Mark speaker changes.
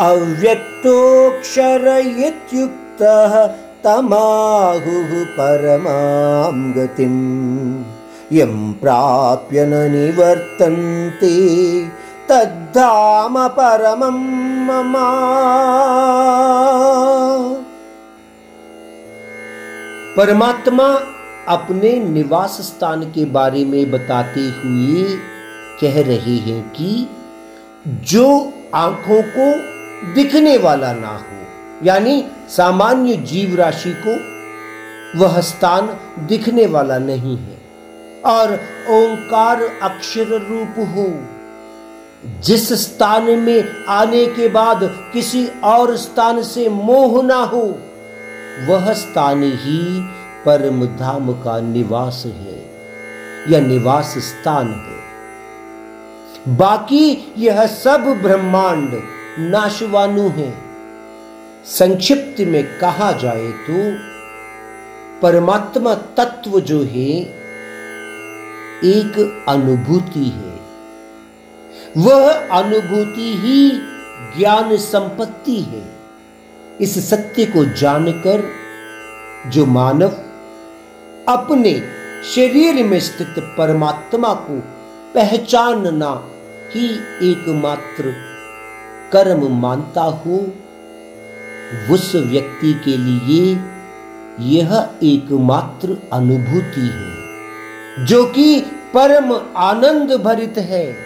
Speaker 1: अव्यक्तोऽक्षर इत्युक्तः तमाहुः परमां गतिम् यं प्राप्य न निवर्तन्ते तद्धाम परमं मम। परमात्मा अपने निवास स्थान के बारे में बताते हुए कह रहे हैं कि जो आँखों को दिखने वाला ना हो। यानी सामान्य जीव राशि को वह स्थान दिखने वाला नहीं है। और ओंकार अक्षर रूप हो। जिस स्थान में आने के बाद किसी और स्थान से मोह ना हो, वह स्थान ही परम धाम का निवास है। या निवास स्थान है। बाकी यह सब ब्रह्मांड नाशवानु है। संक्षिप्त में कहा जाए तो परमात्मा तत्व जो है, एक अनुभूति है। वह अनुभूति ही ज्ञान संपत्ति है। इस सत्य को जानकर जो मानव अपने शरीर में स्थित परमात्मा को पहचानना ही एकमात्र कर्म मानता हो। उस व्यक्ति के लिए यह एकमात्र अनुभूति है, जो कि परम आनंद भरित है।